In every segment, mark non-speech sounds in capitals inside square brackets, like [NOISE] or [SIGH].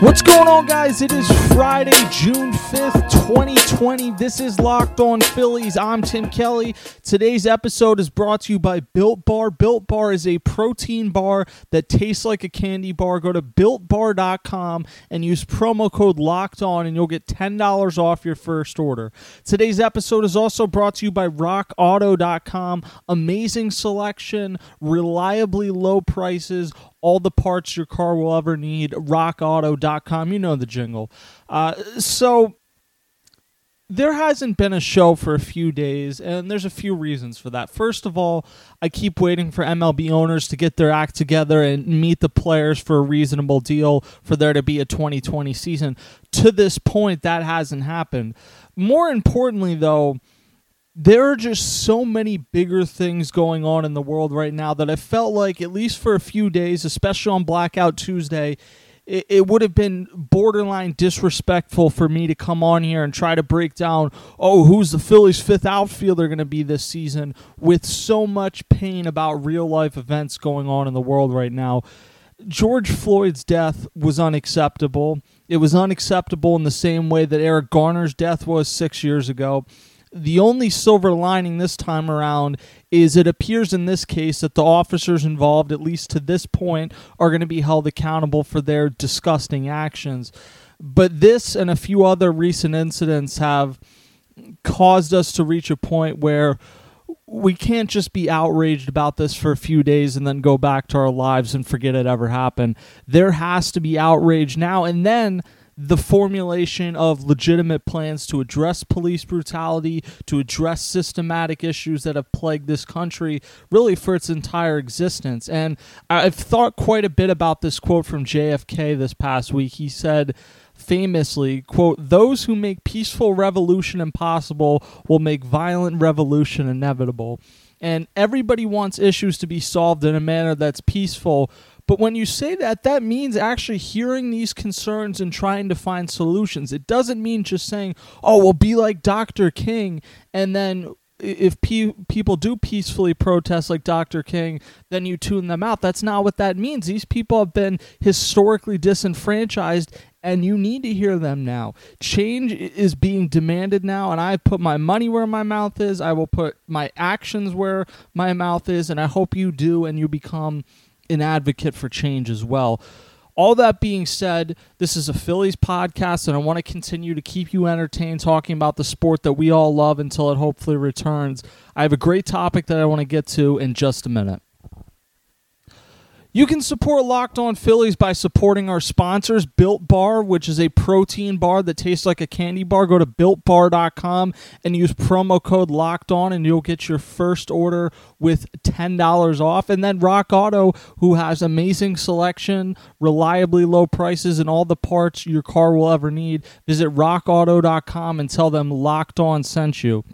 What's going on, guys? It is Friday, June 5th, 2020. This is Locked On Phillies. I'm Tim Kelly. Today's episode is brought to you by Built Bar. Built Bar is a protein bar that tastes like a candy bar. Go to builtbar.com and use promo code Locked On, and you'll get $10 off your first order. Today's episode is also brought to you by RockAuto.com. Amazing selection, reliably low prices all the parts your car will ever need. RockAuto.com. You know the jingle. Uh, so there hasn't been a show for a few days, and there's a few reasons for that. First of all, I keep waiting for MLB owners to get their act together and meet the players for a reasonable deal for there to be a 2020 season. To this point, that hasn't happened. More importantly, though, there are just so many bigger things going on in the world right now that I felt like, at least for a few days, especially on Blackout Tuesday, it, it would have been borderline disrespectful for me to come on here and try to break down, oh, who's the Phillies' fifth outfielder going to be this season with so much pain about real life events going on in the world right now. George Floyd's death was unacceptable. It was unacceptable in the same way that Eric Garner's death was six years ago. The only silver lining this time around is it appears in this case that the officers involved, at least to this point, are going to be held accountable for their disgusting actions. But this and a few other recent incidents have caused us to reach a point where we can't just be outraged about this for a few days and then go back to our lives and forget it ever happened. There has to be outrage now and then the formulation of legitimate plans to address police brutality, to address systematic issues that have plagued this country really for its entire existence. And I've thought quite a bit about this quote from JFK this past week. He said, famously, quote, those who make peaceful revolution impossible will make violent revolution inevitable. And everybody wants issues to be solved in a manner that's peaceful, but when you say that, that means actually hearing these concerns and trying to find solutions. It doesn't mean just saying, oh, well, be like Dr. King, and then if pe- people do peacefully protest like Dr. King, then you tune them out. That's not what that means. These people have been historically disenfranchised, and you need to hear them now. Change is being demanded now, and I put my money where my mouth is. I will put my actions where my mouth is, and I hope you do, and you become an advocate for change as well. All that being said, this is a Phillies podcast, and I want to continue to keep you entertained talking about the sport that we all love until it hopefully returns. I have a great topic that I want to get to in just a minute. You can support Locked On Phillies by supporting our sponsors, Built Bar, which is a protein bar that tastes like a candy bar. Go to builtbar.com and use promo code Locked On, and you'll get your first order with $10 off. And then Rock Auto, who has amazing selection, reliably low prices, and all the parts your car will ever need. Visit rockauto.com and tell them Locked On sent you.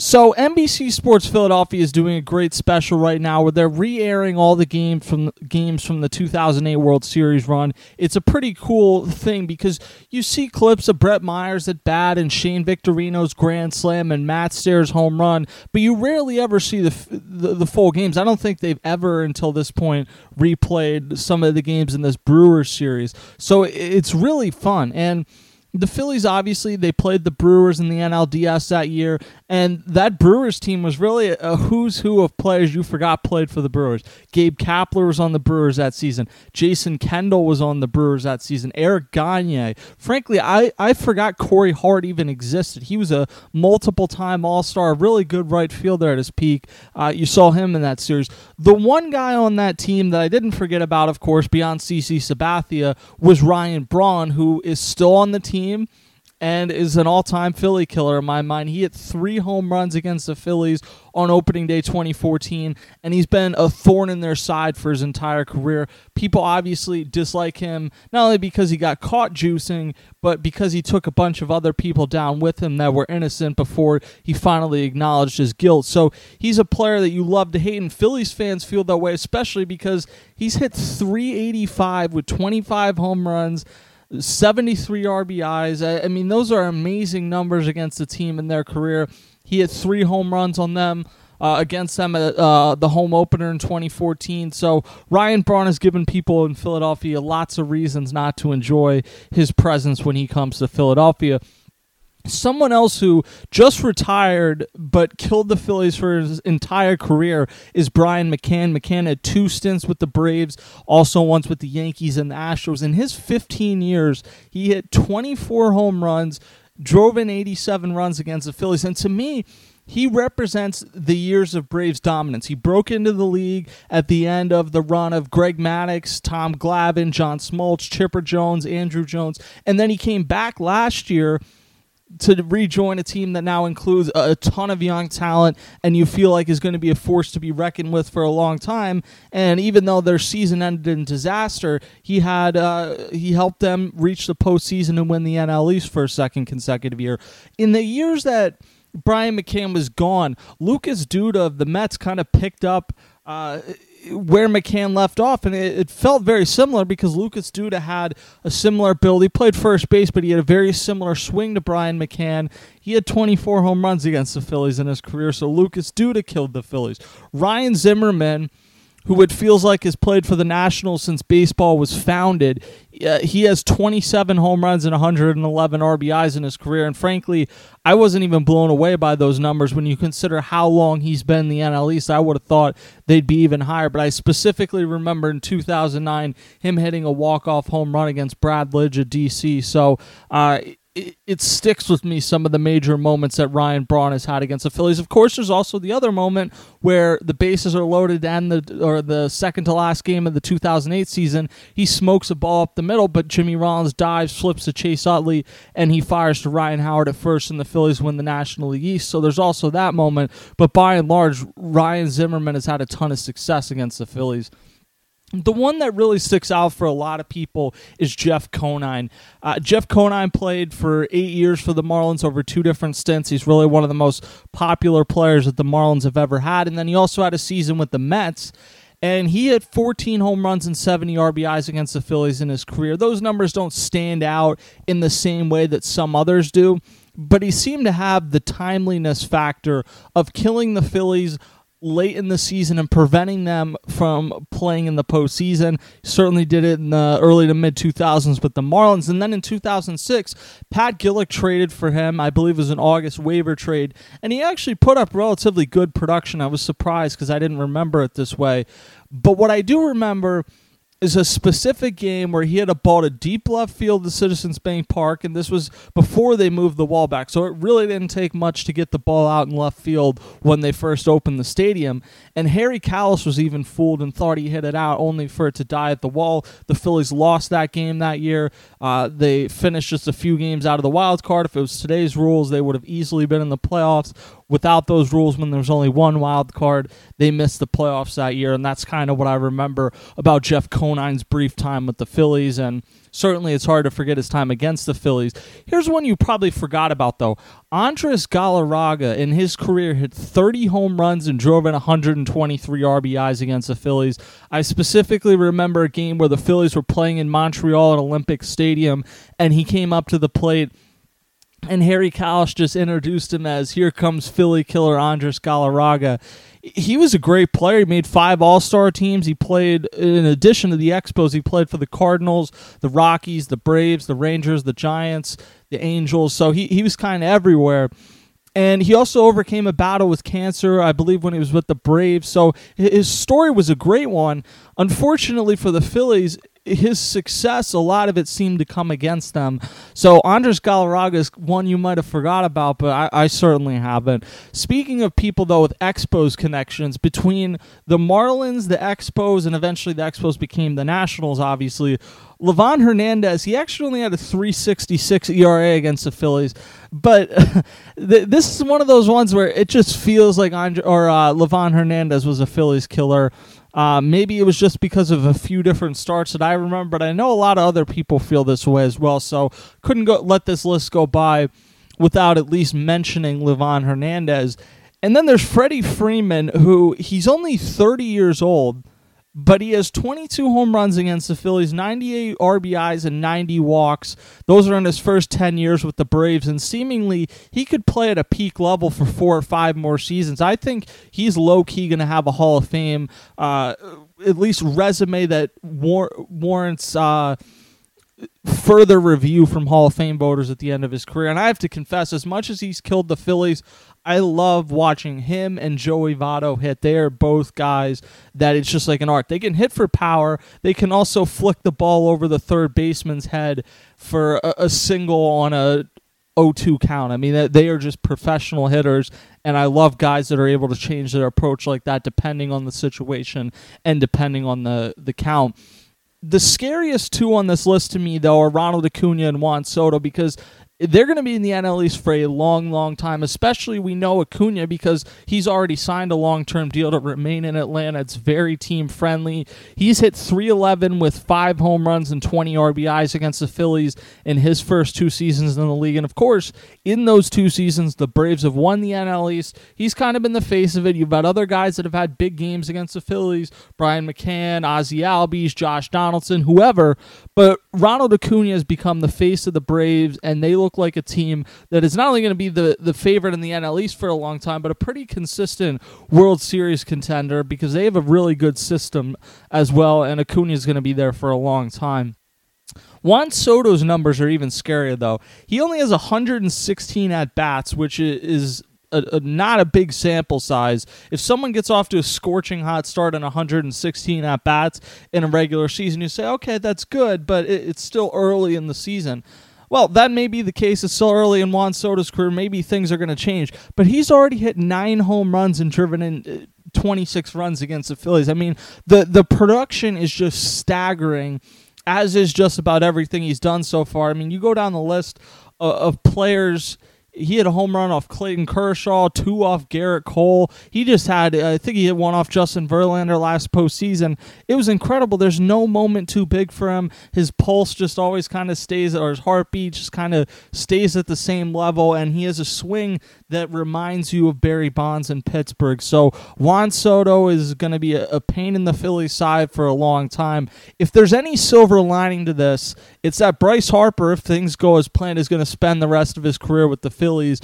So NBC Sports Philadelphia is doing a great special right now where they're re-airing all the games from games from the 2008 World Series run. It's a pretty cool thing because you see clips of Brett Myers at bat and Shane Victorino's grand slam and Matt Stairs home run, but you rarely ever see the, the the full games. I don't think they've ever until this point replayed some of the games in this Brewers series. So it's really fun and the Phillies obviously they played the Brewers in the NLDS that year, and that Brewers team was really a who's who of players you forgot played for the Brewers. Gabe Kapler was on the Brewers that season. Jason Kendall was on the Brewers that season. Eric Gagne. Frankly, I, I forgot Corey Hart even existed. He was a multiple time All Star, really good right fielder at his peak. Uh, you saw him in that series. The one guy on that team that I didn't forget about, of course, beyond CC Sabathia, was Ryan Braun, who is still on the team team and is an all-time Philly killer in my mind. He hit three home runs against the Phillies on opening day 2014, and he's been a thorn in their side for his entire career. People obviously dislike him not only because he got caught juicing, but because he took a bunch of other people down with him that were innocent before he finally acknowledged his guilt. So he's a player that you love to hate, and Phillies fans feel that way, especially because he's hit 385 with 25 home runs 73 RBIs. I, I mean, those are amazing numbers against the team in their career. He had three home runs on them. Uh, against them at uh, the home opener in 2014. So Ryan Braun has given people in Philadelphia lots of reasons not to enjoy his presence when he comes to Philadelphia. Someone else who just retired but killed the Phillies for his entire career is Brian McCann. McCann had two stints with the Braves, also once with the Yankees and the Astros. In his 15 years, he hit 24 home runs, drove in 87 runs against the Phillies. And to me, he represents the years of Braves dominance. He broke into the league at the end of the run of Greg Maddux, Tom Glavine, John Smoltz, Chipper Jones, Andruw Jones, and then he came back last year to rejoin a team that now includes a, ton of young talent and you feel like is going to be a force to be reckoned with for a long time. And even though their season ended in disaster he had uh, he helped them reach the postseason and win the NL East for a second consecutive year. In the years that Brian McCann was gone Lucas Duda of the Mets kind of picked up uh, where McCann left off, and it, it, felt very similar because Lucas Duda had a similar build. He played first base, but he had a very similar swing to Brian McCann. He had 24 home runs against the Phillies in his career, so Lucas Duda killed the Phillies. Ryan Zimmerman who it feels like has played for the Nationals since baseball was founded. Uh, he has 27 home runs and 111 RBIs in his career. And frankly, I wasn't even blown away by those numbers when you consider how long he's been in the NL East. I would have thought they'd be even higher. But I specifically remember in 2009 him hitting a walk-off home run against Brad Lidge at DC. So uh, it, it, sticks with me some of the major moments that Ryan Braun has had against the Phillies. Of course, there's also the other moment where the bases are loaded and the or the second to last game of the 2008 season, he smokes a ball up the middle, but Jimmy Rollins dives, flips to Chase Utley, and he fires to Ryan Howard at first, and the Phillies win the National League East. So there's also that moment. But by and large, Ryan Zimmerman has had a ton of success against the Phillies. The one that really sticks out for a lot of people is Jeff Conine. Uh, Jeff Conine played for eight years for the Marlins over two different stints. He's really one of the most popular players that the Marlins have ever had. And then he also had a season with the Mets. And he had 14 home runs and 70 RBIs against the Phillies in his career. Those numbers don't stand out in the same way that some others do, but he seemed to have the timeliness factor of killing the Phillies late in the season and preventing them from playing in the postseason. Certainly did it in the early to mid 2000s with the Marlins. And then in 2006, Pat Gillick traded for him. I believe it was an August waiver trade. And he actually put up relatively good production. I was surprised because I didn't remember it this way. But what I do remember is a specific game where he had a ball to deep left field to Citizens Bank Park, and this was before they moved the wall back. So it really didn't take much to get the ball out in left field when they first opened the stadium. And Harry Kalas was even fooled and thought he hit it out, only for it to die at the wall. The Phillies lost that game that year. Uh, they finished just a few games out of the wild card. If it was today's rules, they would have easily been in the playoffs without those rules when there was only one wild card they missed the playoffs that year and that's kind of what i remember about jeff conine's brief time with the phillies and certainly it's hard to forget his time against the phillies. Here's one you probably forgot about though. Andres galarraga in his career hit 30 home runs and drove in 123 rbis against the phillies. I specifically remember a game where the phillies were playing in montreal at olympic stadium and he came up to the plate and Harry Kalas just introduced him as here comes Philly killer Andres Galarraga. He was a great player. He made five All Star teams. He played, in addition to the Expos, he played for the Cardinals, the Rockies, the Braves, the Rangers, the Giants, the Angels. So he, he was kind of everywhere. And he also overcame a battle with cancer, I believe, when he was with the Braves. So his story was a great one. Unfortunately for the Phillies, his success, a lot of it seemed to come against them. So Andres Galarraga is one you might have forgot about, but I, I, certainly haven't. Speaking of people though with Expos connections between the Marlins, the Expos, and eventually the Expos became the Nationals. Obviously, Livan Hernandez, he actually only had a 366 ERA against the Phillies, but [LAUGHS] this is one of those ones where it just feels like Andre, or uh, Livan Hernandez was a Phillies killer. Uh, maybe it was just because of a few different starts that I remember, but I know a lot of other people feel this way as well. So couldn't go let this list go by without at least mentioning Livan Hernandez. And then there's Freddie Freeman, who he's only 30 years old, but he has 22 home runs against the Phillies, 98 RBIs, and 90 walks. Those are in his first 10 years with the Braves, and seemingly he could play at a peak level for four or five more seasons. I think he's low key going to have a Hall of Fame, uh, at least resume that war- warrants. Uh, further review from Hall of Fame voters at the end of his career. And I have to confess, as much as he's killed the Phillies, I love watching him and Joey Votto hit. They are both guys that it's just like an art. They can hit for power. They can also flick the ball over the third baseman's head for a, a single on a 0-2 count. I mean, they are just professional hitters, and I love guys that are able to change their approach like that depending on the situation and depending on the the count the scariest two on this list to me, though, are Ronald Acuna and Juan Soto because they're going to be in the NL East for a long, long time. Especially we know Acuna because he's already signed a long-term deal to remain in Atlanta. It's very team friendly. He's hit 311 with five home runs and 20 RBIs against the Phillies in his first two seasons in the league. And of course, in those two seasons, the Braves have won the NL East. He's kind of been the face of it. You've got other guys that have had big games against the Phillies: Brian McCann, Ozzie Albies, Josh Donaldson, whoever. But Ronald Acuna has become the face of the Braves, and they look look like a team that is not only going to be the, the favorite in the NL East for a long time, but a pretty consistent World Series contender because they have a really good system as well, and Acuna is going to be there for a long time. Juan Soto's numbers are even scarier, though. He only has 116 at bats, which is a, a, not a big sample size. If someone gets off to a scorching hot start on 116 at bats in a regular season, you say, okay, that's good, but it, it's still early in the season. Well, that may be the case. It's still early in Juan Soto's career. Maybe things are going to change. But he's already hit nine home runs and driven in uh, 26 runs against the Phillies. I mean, the, the production is just staggering, as is just about everything he's done so far. I mean, you go down the list of, of players he had a home run off Clayton Kershaw, two off Gerrit Cole. He just had, I think he hit one off Justin Verlander last postseason. It was incredible. There's no moment too big for him. His pulse just always kind of stays, or his heartbeat just kind of stays at the same level, and he has a swing that reminds you of Barry Bonds in Pittsburgh. So Juan Soto is going to be a, a pain in the Philly side for a long time. If there's any silver lining to this, it's that Bryce Harper, if things go as planned, is going to spend the rest of his career with the Phillies.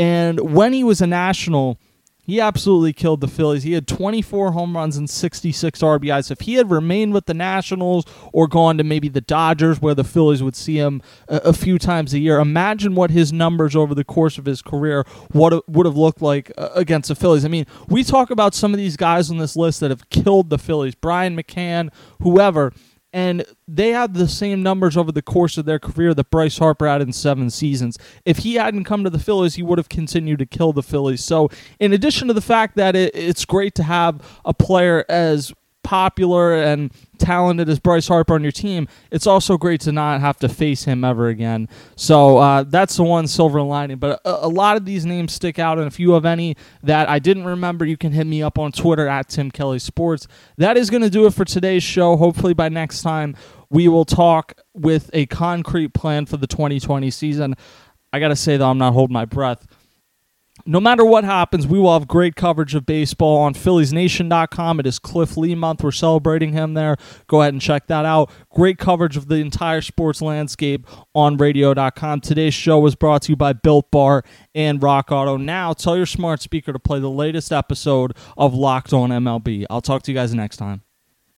And when he was a national, he absolutely killed the Phillies. He had 24 home runs and 66 RBIs. If he had remained with the Nationals or gone to maybe the Dodgers, where the Phillies would see him a, a few times a year, imagine what his numbers over the course of his career what would have looked like uh, against the Phillies. I mean, we talk about some of these guys on this list that have killed the Phillies, Brian McCann, whoever and they had the same numbers over the course of their career that Bryce Harper had in seven seasons. If he hadn't come to the Phillies, he would have continued to kill the Phillies. So, in addition to the fact that it, it's great to have a player as popular and talented as Bryce Harper on your team, it's also great to not have to face him ever again. So uh, that's the one silver lining. But a, a, lot of these names stick out, and if you have any that I didn't remember, you can hit me up on Twitter at Tim Kelly Sports. That is going to do it for today's show. Hopefully, by next time, we will talk with a concrete plan for the 2020 season. I got to say, though, I'm not holding my breath no matter what happens, we will have great coverage of baseball on PhilliesNation.com. It is Cliff Lee month. We're celebrating him there. Go ahead and check that out. Great coverage of the entire sports landscape on radio.com. Today's show was brought to you by Built Bar and Rock Auto. Now, tell your smart speaker to play the latest episode of Locked On MLB. I'll talk to you guys next time.